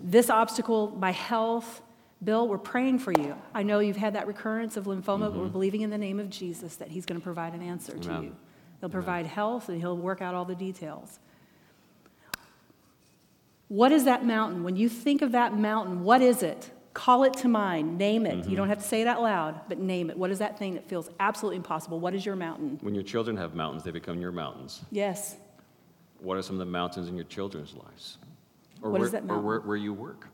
this obstacle, my health. Bill, we're praying for you. I know you've had that recurrence of lymphoma, but we're believing in the name of Jesus that He's going to provide an answer to Mm-hmm. You. He'll provide health and He'll work out all the details. What is that mountain? When you think of that mountain, what is it? Call it to mind, name it. Mm-hmm. You don't have to say it out loud, but name it. What is that thing that feels absolutely impossible? What is your mountain? When your children have mountains, they become your mountains. Yes. What are some of the mountains in your children's lives? Or What where, is that Or mountain? where, where you work.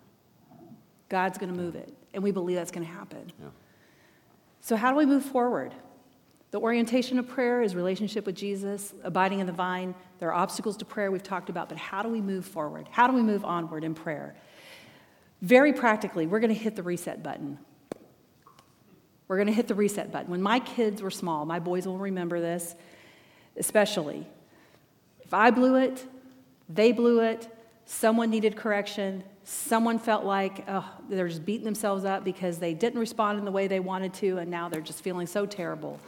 God's going to move it, and we believe that's going to happen. Yeah. So, how do we move forward? The orientation of prayer is relationship with Jesus, abiding in the vine. There are obstacles to prayer we've talked about, but how do we move forward? How do we move onward in prayer? Very practically, we're going to hit the reset button. We're going to hit the reset button. When my kids were small, my boys will remember this, especially. If I blew it, they blew it, someone needed correction, someone felt like oh, they're just beating themselves up because they didn't respond in the way they wanted to, and now they're just feeling so terrible.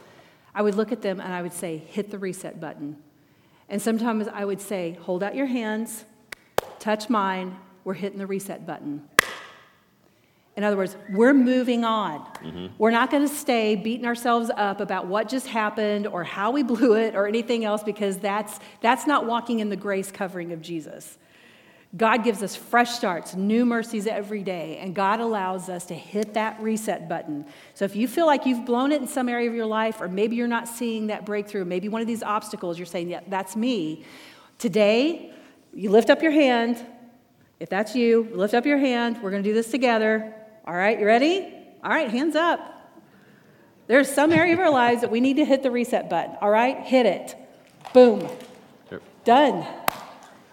I would look at them and I would say, hit the reset button. And sometimes I would say, hold out your hands, touch mine, we're hitting the reset button. In other words, we're moving on. Mm-hmm. We're not going to stay beating ourselves up about what just happened or how we blew it or anything else because that's, that's not walking in the grace covering of Jesus. God gives us fresh starts, new mercies every day, and God allows us to hit that reset button. So if you feel like you've blown it in some area of your life, or maybe you're not seeing that breakthrough, maybe one of these obstacles, you're saying, yeah, that's me. Today, you lift up your hand. If that's you, lift up your hand. We're going to do this together. All right, you ready? All right, hands up. There's some area of our lives that we need to hit the reset button. All right, hit it. Boom. Done.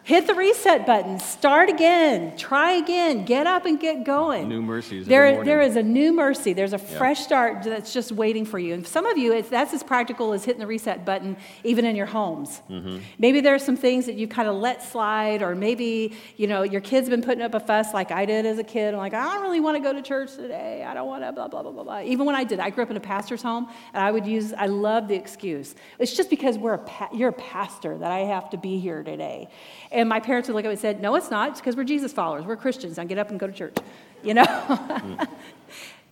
Hit the reset button. Start again. Try again. Get up and get going. New mercies There, morning. there is a new mercy. There's a fresh start that's just waiting for you. And some of you, it's, that's as practical as hitting the reset button, even in your homes. Mm-hmm. Maybe there are some things that you've kind of let slide, or maybe you know your kid's been putting up a fuss like I did as a kid. I'm like, I don't really want to go to church today. I don't want to blah blah blah blah blah. Even when I did, I grew up in a pastor's home, and I would use. I love the excuse. It's just because we're a pa- you're a pastor that I have to be here today. And my parents would look at me and said, No, it's not. It's because we're Jesus followers. We're Christians. I get up and go to church. You know.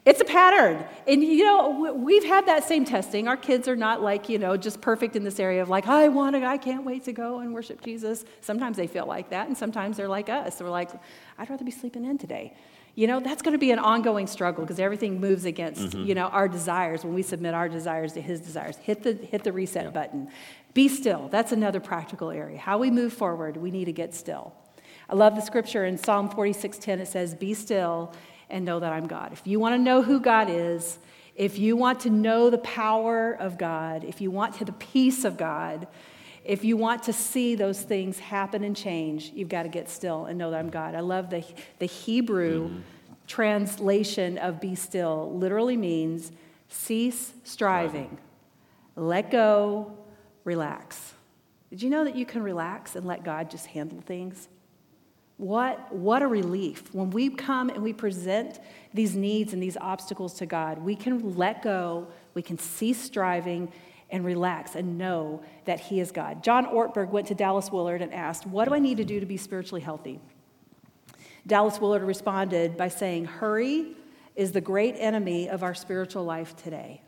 It's a pattern. And you know, we've had that same testing. Our kids are not like, you know, just perfect in this area of like, I want to, I can't wait to go and worship Jesus. Sometimes they feel like that, and sometimes they're like us. They're like, I'd rather be sleeping in today. You know, that's going to be an ongoing struggle because everything moves against, mm-hmm. you know, our desires when we submit our desires to his desires. Hit the hit the reset button. Be still. That's another practical area. How we move forward, we need to get still. I love the scripture in Psalm 46:10. It says, "Be still and know that I'm God." If you want to know who God is, if you want to know the power of God, if you want to the peace of God, if you want to see those things happen and change, you've got to get still and know that I'm God. I love the, the Hebrew mm-hmm. translation of be still, literally means cease striving, let go, relax. Did you know that you can relax and let God just handle things? What, what a relief. When we come and we present these needs and these obstacles to God, we can let go, we can cease striving, and relax and know that He is God. John Ortberg went to Dallas Willard and asked, What do I need to do to be spiritually healthy? Dallas Willard responded by saying, Hurry is the great enemy of our spiritual life today.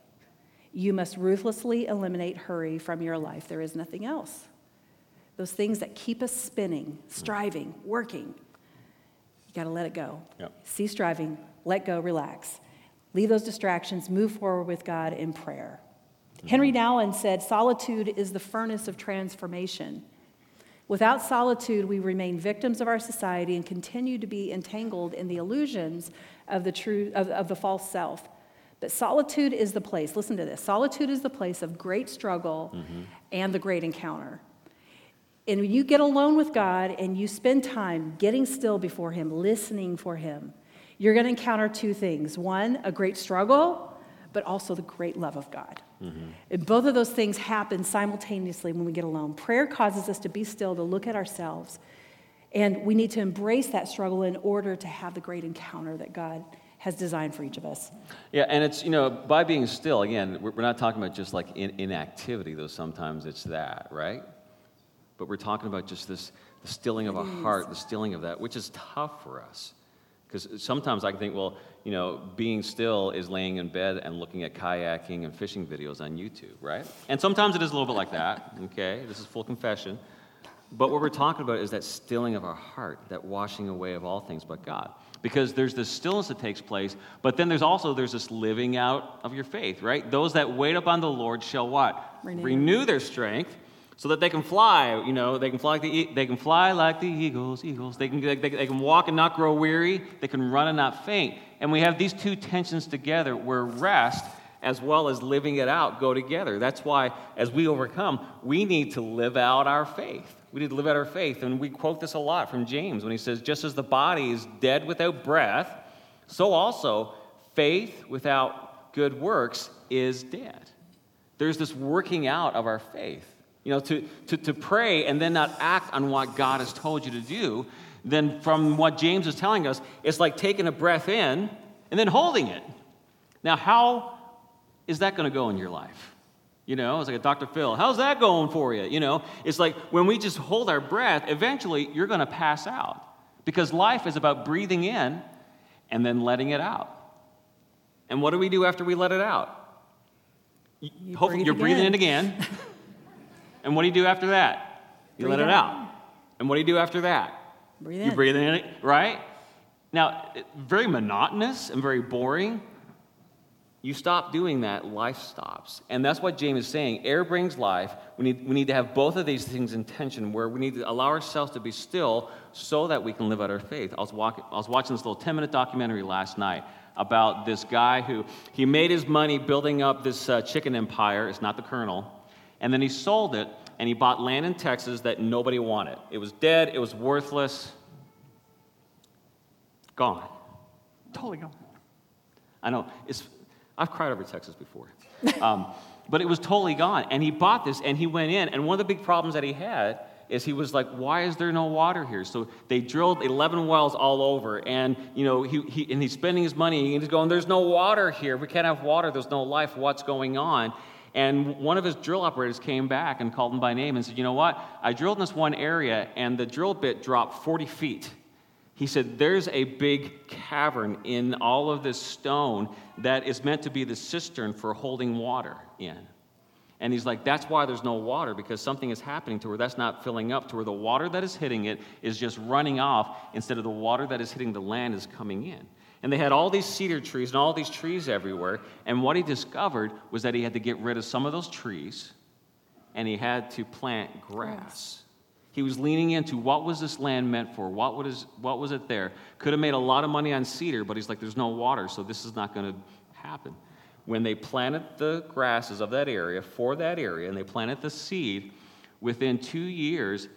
You must ruthlessly eliminate hurry from your life. There is nothing else. Those things that keep us spinning, striving, working, you got to let it go. Yep. Cease striving, let go, relax. Leave those distractions, move forward with God in prayer. Mm-hmm. Henri Nouwen said, Solitude is the furnace of transformation. Without solitude, we remain victims of our society and continue to be entangled in the illusions of the, true, of, of the false self. But solitude is the place, listen to this solitude is the place of great struggle mm-hmm. and the great encounter. And when you get alone with God and you spend time getting still before Him, listening for Him, you're going to encounter two things one, a great struggle, but also the great love of God. Mm-hmm. And both of those things happen simultaneously when we get alone. Prayer causes us to be still, to look at ourselves. And we need to embrace that struggle in order to have the great encounter that God has designed for each of us. Yeah, and it's, you know, by being still, again, we're not talking about just like in, inactivity, though sometimes it's that, right? But we're talking about just this, the stilling of our heart, the stilling of that, which is tough for us. Because sometimes I can think, well, you know, being still is laying in bed and looking at kayaking and fishing videos on YouTube, right? And sometimes it is a little bit like that, okay? This is full confession. But what we're talking about is that stilling of our heart, that washing away of all things but God. Because there's this stillness that takes place but then there's also there's this living out of your faith right? Those that wait upon the lord shall what? Renew, renew their strength so that they can fly you know they can fly like the, they can fly like the eagles eagles. They can, they, they can walk and not grow weary. They can run and not faint. And we have these two tensions together where rest as well as living it out go together. That's why as we overcome we need to live out our faith we need to live out our faith. And we quote this a lot from James when he says, Just as the body is dead without breath, so also faith without good works is dead. There's this working out of our faith. You know, to, to, to pray and then not act on what God has told you to do, then from what James is telling us, it's like taking a breath in and then holding it. Now, how is that going to go in your life? You know, it's like a Dr. Phil, how's that going for you? You know, it's like when we just hold our breath, eventually you're going to pass out because life is about breathing in and then letting it out. And what do we do after we let it out? You Hopefully, you're again. breathing in again. and what do you do after that? You breathe let it out. out. And what do you do after that? Breathe you in. breathe in, right? Now, very monotonous and very boring, you stop doing that, life stops. And that's what James is saying. Air brings life. We need, we need to have both of these things in tension, where we need to allow ourselves to be still so that we can live out our faith. I was, walk, I was watching this little 10 minute documentary last night about this guy who he made his money building up this uh, chicken empire. It's not the Colonel. And then he sold it and he bought land in Texas that nobody wanted. It was dead, it was worthless, gone. Totally gone. I know. It's, I've cried over Texas before. Um, but it was totally gone. And he bought this and he went in. And one of the big problems that he had is he was like, why is there no water here? So they drilled 11 wells all over. And, you know, he, he, and he's spending his money and he's going, there's no water here. We can't have water. There's no life. What's going on? And one of his drill operators came back and called him by name and said, you know what? I drilled in this one area and the drill bit dropped 40 feet. He said, There's a big cavern in all of this stone that is meant to be the cistern for holding water in. And he's like, That's why there's no water, because something is happening to where that's not filling up, to where the water that is hitting it is just running off instead of the water that is hitting the land is coming in. And they had all these cedar trees and all these trees everywhere. And what he discovered was that he had to get rid of some of those trees and he had to plant grass. He was leaning into what was this land meant for? What was, what was it there? Could have made a lot of money on cedar, but he's like, there's no water, so this is not going to happen. When they planted the grasses of that area for that area, and they planted the seed, within two years,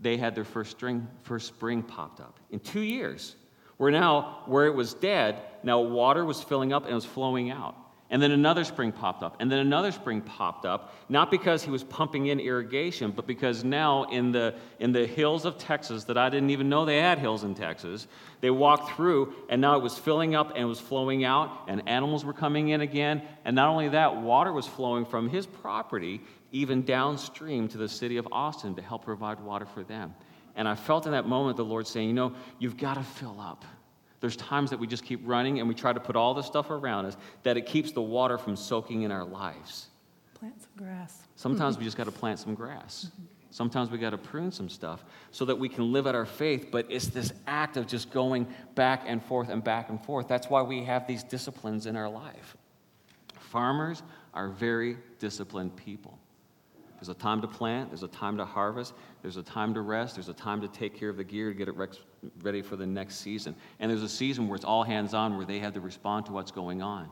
they had their first, string, first spring popped up. In two years. Where now, where it was dead, now water was filling up and it was flowing out. And then another spring popped up. And then another spring popped up, not because he was pumping in irrigation, but because now in the, in the hills of Texas, that I didn't even know they had hills in Texas, they walked through, and now it was filling up and it was flowing out, and animals were coming in again. And not only that, water was flowing from his property even downstream to the city of Austin to help provide water for them. And I felt in that moment the Lord saying, You know, you've got to fill up. There's times that we just keep running and we try to put all the stuff around us that it keeps the water from soaking in our lives. Plant some grass. Sometimes we just got to plant some grass. Sometimes we got to prune some stuff so that we can live out our faith, but it's this act of just going back and forth and back and forth. That's why we have these disciplines in our life. Farmers are very disciplined people. There's a time to plant, there's a time to harvest, there's a time to rest, there's a time to take care of the gear to get it ready for the next season. And there's a season where it's all hands on, where they have to respond to what's going on.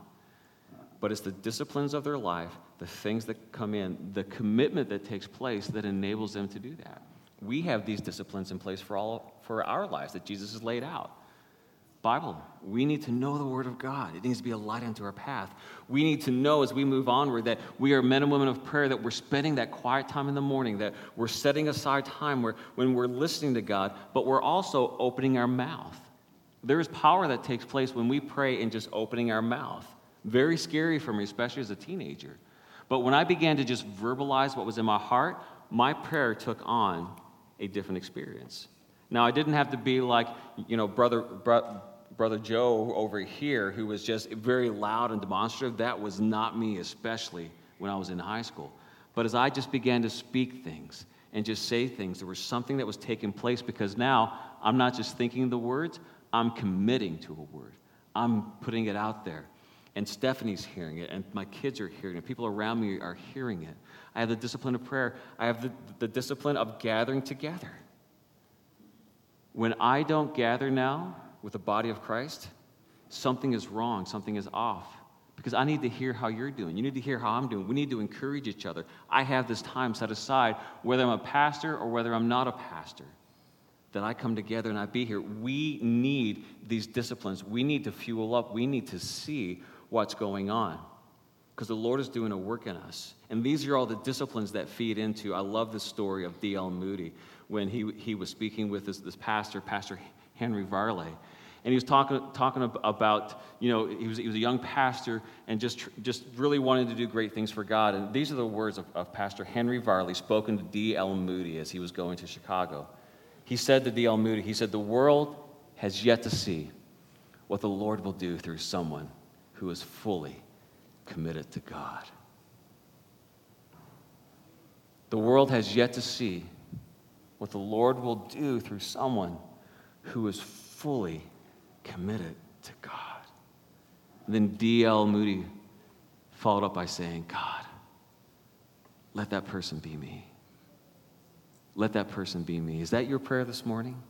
But it's the disciplines of their life, the things that come in, the commitment that takes place that enables them to do that. We have these disciplines in place for, all, for our lives that Jesus has laid out. Bible. We need to know the Word of God. It needs to be a light unto our path. We need to know as we move onward that we are men and women of prayer, that we're spending that quiet time in the morning, that we're setting aside time where, when we're listening to God, but we're also opening our mouth. There is power that takes place when we pray in just opening our mouth. Very scary for me, especially as a teenager. But when I began to just verbalize what was in my heart, my prayer took on a different experience. Now, I didn't have to be like, you know, brother, bro, Brother Joe over here, who was just very loud and demonstrative, that was not me, especially when I was in high school. But as I just began to speak things and just say things, there was something that was taking place because now I'm not just thinking the words, I'm committing to a word. I'm putting it out there. And Stephanie's hearing it, and my kids are hearing it. People around me are hearing it. I have the discipline of prayer, I have the, the discipline of gathering together. When I don't gather now, with the body of Christ, something is wrong, something is off. Because I need to hear how you're doing. You need to hear how I'm doing. We need to encourage each other. I have this time set aside, whether I'm a pastor or whether I'm not a pastor, that I come together and I be here. We need these disciplines. We need to fuel up. We need to see what's going on because the Lord is doing a work in us. And these are all the disciplines that feed into. I love the story of D.L. Moody when he, he was speaking with this, this pastor, Pastor Henry Varley. And he was talking, talking about, you know, he was, he was a young pastor and just, just really wanted to do great things for God. And these are the words of, of Pastor Henry Varley spoken to D.L. Moody as he was going to Chicago. He said to D.L. Moody, he said, The world has yet to see what the Lord will do through someone who is fully committed to God. The world has yet to see what the Lord will do through someone who is fully committed to God. And then D.L. Moody followed up by saying, God, let that person be me. Let that person be me. Is that your prayer this morning?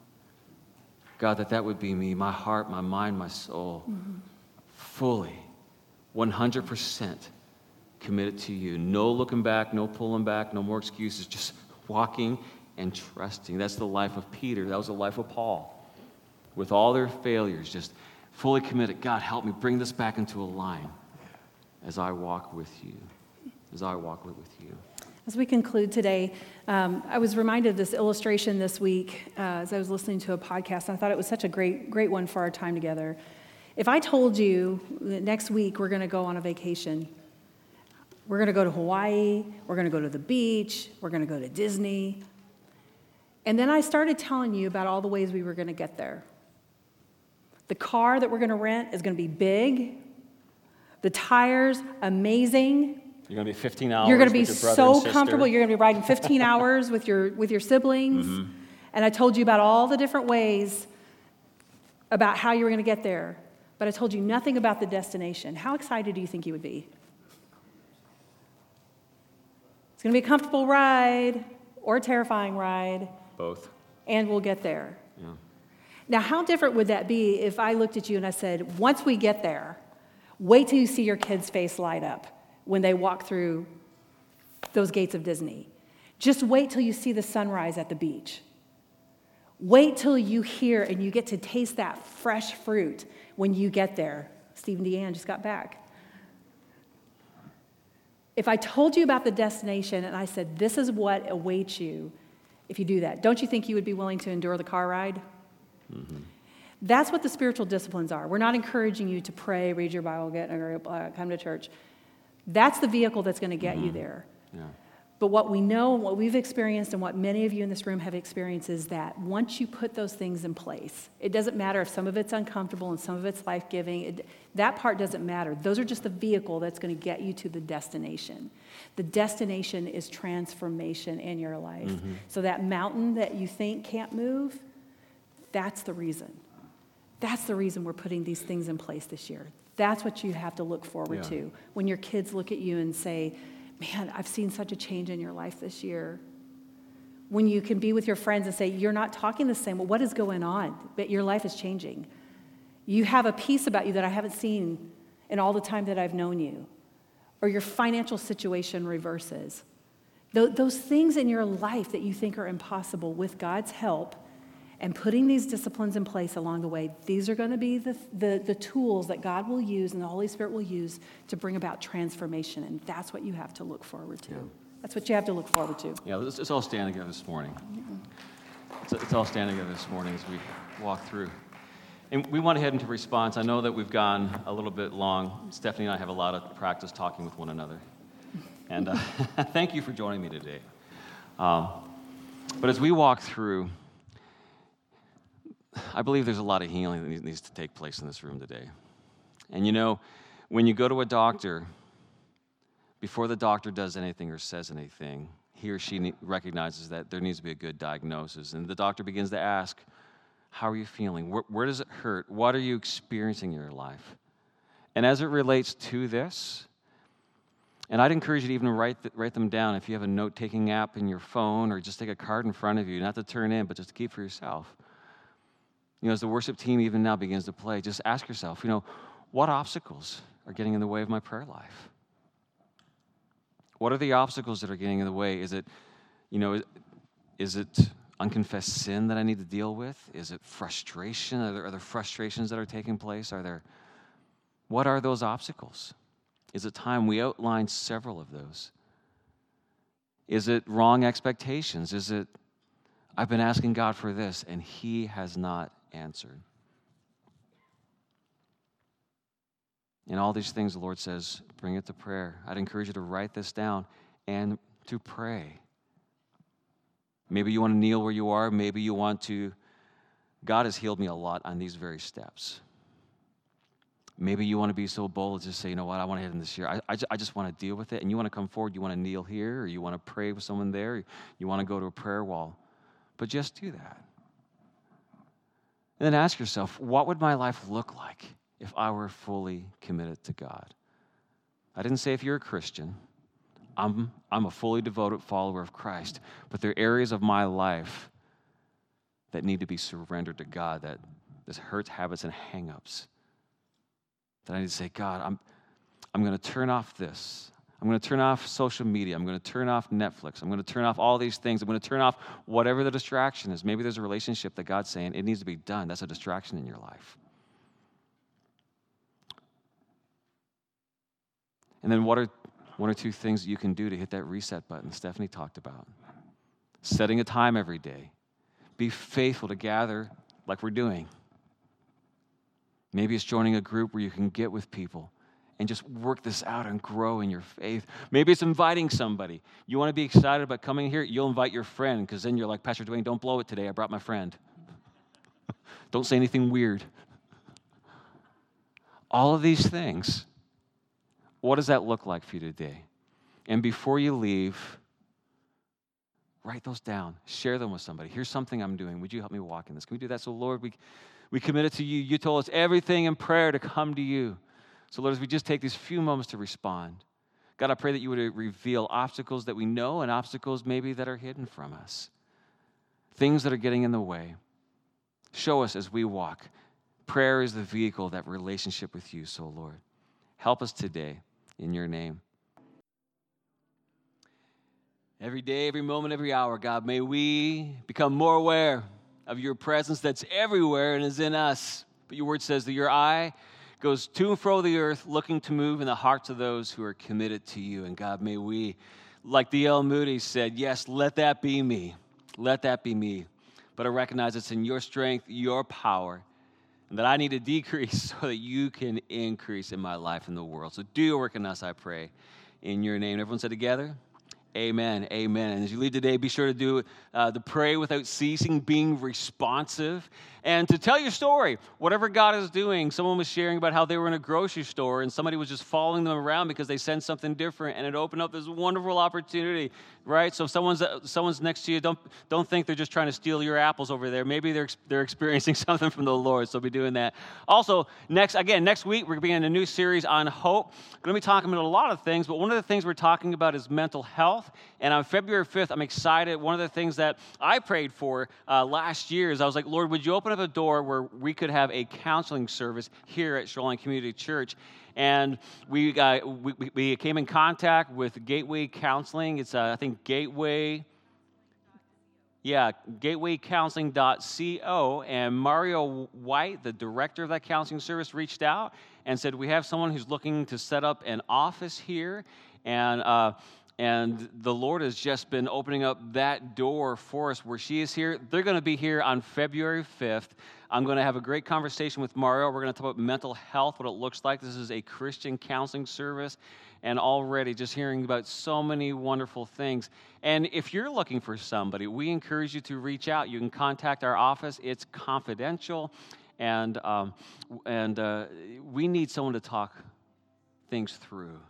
God, that that would be me, my heart, my mind, my soul, mm-hmm. fully, 100% committed to you. No looking back, no pulling back, no more excuses, just walking and trusting. That's the life of Peter. That was the life of Paul with all their failures, just fully committed. God, help me bring this back into a line as I walk with you. As I walk with you. As we conclude today, um, I was reminded of this illustration this week uh, as I was listening to a podcast, and I thought it was such a great, great one for our time together. If I told you that next week we're going to go on a vacation, we're going to go to Hawaii, we're going to go to the beach, we're going to go to Disney, and then I started telling you about all the ways we were going to get there. The car that we're going to rent is going to be big. The tires, amazing. You're going to be 15 hours. You're going to be so comfortable. You're going to be riding 15 hours with your with your siblings. Mm-hmm. And I told you about all the different ways about how you were going to get there. But I told you nothing about the destination. How excited do you think you would be? It's going to be a comfortable ride or a terrifying ride. Both. And we'll get there. Now, how different would that be if I looked at you and I said, once we get there, wait till you see your kid's face light up when they walk through those gates of Disney. Just wait till you see the sunrise at the beach. Wait till you hear and you get to taste that fresh fruit when you get there. Stephen Deanne just got back. If I told you about the destination and I said, this is what awaits you if you do that, don't you think you would be willing to endure the car ride? Mm-hmm. That's what the spiritual disciplines are. We're not encouraging you to pray, read your Bible, get or uh, come to church. That's the vehicle that's going to get mm-hmm. you there. Yeah. But what we know, and what we've experienced, and what many of you in this room have experienced is that once you put those things in place, it doesn't matter if some of it's uncomfortable and some of it's life giving, that part doesn't matter. Those are just the vehicle that's going to get you to the destination. The destination is transformation in your life. Mm-hmm. So that mountain that you think can't move, that's the reason. That's the reason we're putting these things in place this year. That's what you have to look forward yeah. to when your kids look at you and say, Man, I've seen such a change in your life this year. When you can be with your friends and say, You're not talking the same. Well, what is going on? But your life is changing. You have a piece about you that I haven't seen in all the time that I've known you. Or your financial situation reverses. Those things in your life that you think are impossible with God's help and putting these disciplines in place along the way, these are going to be the, the, the, tools that God will use and the Holy Spirit will use to bring about transformation. And that's what you have to look forward to. Yeah. That's what you have to look forward to. Yeah, it's, it's all standing together this morning. It's, it's all standing together this morning as we walk through. And we want to head into response. I know that we've gone a little bit long. Stephanie and I have a lot of practice talking with one another. And uh, thank you for joining me today. Um, but as we walk through, I believe there's a lot of healing that needs to take place in this room today. And you know, when you go to a doctor, before the doctor does anything or says anything, he or she recognizes that there needs to be a good diagnosis. And the doctor begins to ask, How are you feeling? Where, where does it hurt? What are you experiencing in your life? And as it relates to this, and I'd encourage you to even write, write them down if you have a note taking app in your phone or just take a card in front of you, not to turn in, but just to keep for yourself you know, as the worship team even now begins to play, just ask yourself, you know, what obstacles are getting in the way of my prayer life? What are the obstacles that are getting in the way? Is it, you know, is it unconfessed sin that I need to deal with? Is it frustration? Are there, are there frustrations that are taking place? Are there, what are those obstacles? Is it time? We outlined several of those. Is it wrong expectations? Is it, I've been asking God for this and He has not answered. In all these things, the Lord says, bring it to prayer. I'd encourage you to write this down and to pray. Maybe you want to kneel where you are. Maybe you want to. God has healed me a lot on these very steps. Maybe you want to be so bold as to say, you know what, I want to head in this year. I, I, I just want to deal with it. And you want to come forward. You want to kneel here, or you want to pray with someone there. You want to go to a prayer wall. But just do that. And then ask yourself, what would my life look like if I were fully committed to God? I didn't say if you're a Christian. I'm, I'm a fully devoted follower of Christ, but there are areas of my life that need to be surrendered to God, that this hurts, habits, and hangups. That I need to say, God, I'm, I'm going to turn off this. I'm going to turn off social media. I'm going to turn off Netflix. I'm going to turn off all these things. I'm going to turn off whatever the distraction is. Maybe there's a relationship that God's saying it needs to be done. That's a distraction in your life. And then what are one or two things that you can do to hit that reset button Stephanie talked about? Setting a time every day. Be faithful to gather like we're doing. Maybe it's joining a group where you can get with people and just work this out and grow in your faith. Maybe it's inviting somebody. You want to be excited about coming here? You'll invite your friend because then you're like, Pastor Dwayne, don't blow it today. I brought my friend. don't say anything weird. All of these things. What does that look like for you today? And before you leave, write those down. Share them with somebody. Here's something I'm doing. Would you help me walk in this? Can we do that? So, Lord, we, we commit it to you. You told us everything in prayer to come to you. So, Lord, as we just take these few moments to respond, God, I pray that you would reveal obstacles that we know and obstacles maybe that are hidden from us, things that are getting in the way. Show us as we walk. Prayer is the vehicle, that relationship with you. So, Lord, help us today in your name. Every day, every moment, every hour, God, may we become more aware of your presence that's everywhere and is in us. But your word says that your eye goes to and fro the earth, looking to move in the hearts of those who are committed to you. And God, may we, like the D.L. Moody said, yes, let that be me. Let that be me. But I recognize it's in your strength, your power, and that I need to decrease so that you can increase in my life in the world. So do your work in us, I pray. In your name. Everyone said together? Amen. Amen. And as you leave today, be sure to do uh, the pray without ceasing, being responsive, and to tell your story. Whatever God is doing, someone was sharing about how they were in a grocery store and somebody was just following them around because they sensed something different, and it opened up this wonderful opportunity, right? So if someone's, uh, someone's next to you, don't, don't think they're just trying to steal your apples over there. Maybe they're, they're experiencing something from the Lord, so be doing that. Also, next, again, next week, we're beginning a new series on hope. Going to be talking about a lot of things, but one of the things we're talking about is mental health. And on February 5th, I'm excited. One of the things that I prayed for uh, last year is I was like, Lord, would you open up a door where we could have a counseling service here at Shoreline Community Church? And we, uh, we, we, came in contact with Gateway Counseling. It's, uh, I think, Gateway. Yeah, gatewaycounseling.co. And Mario White, the director of that counseling service, reached out and said, We have someone who's looking to set up an office here. And uh, and the Lord has just been opening up that door for us where she is here. They're going to be here on February 5th. I'm going to have a great conversation with Mario. We're going to talk about mental health, what it looks like. This is a Christian counseling service. And already just hearing about so many wonderful things. And if you're looking for somebody, we encourage you to reach out. You can contact our office, it's confidential. And, um, and uh, we need someone to talk things through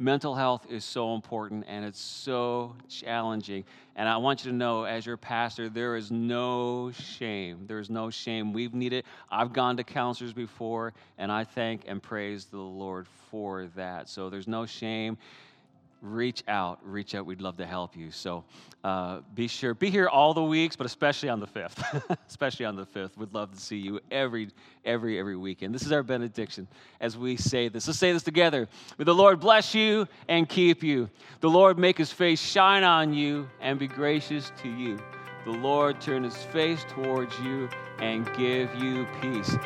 mental health is so important and it's so challenging. And I want you to know, as your pastor, there is no shame. There is no shame. We've needed, I've gone to counselors before, and I thank and praise the Lord for that. So there's no shame reach out, reach out. We'd love to help you. So uh, be sure, be here all the weeks, but especially on the fifth. especially on the fifth. We'd love to see you every, every, every weekend. This is our benediction as we say this. Let's say this together. May the Lord bless you and keep you. The Lord make his face shine on you and be gracious to you. The Lord turn his face towards you and give you peace.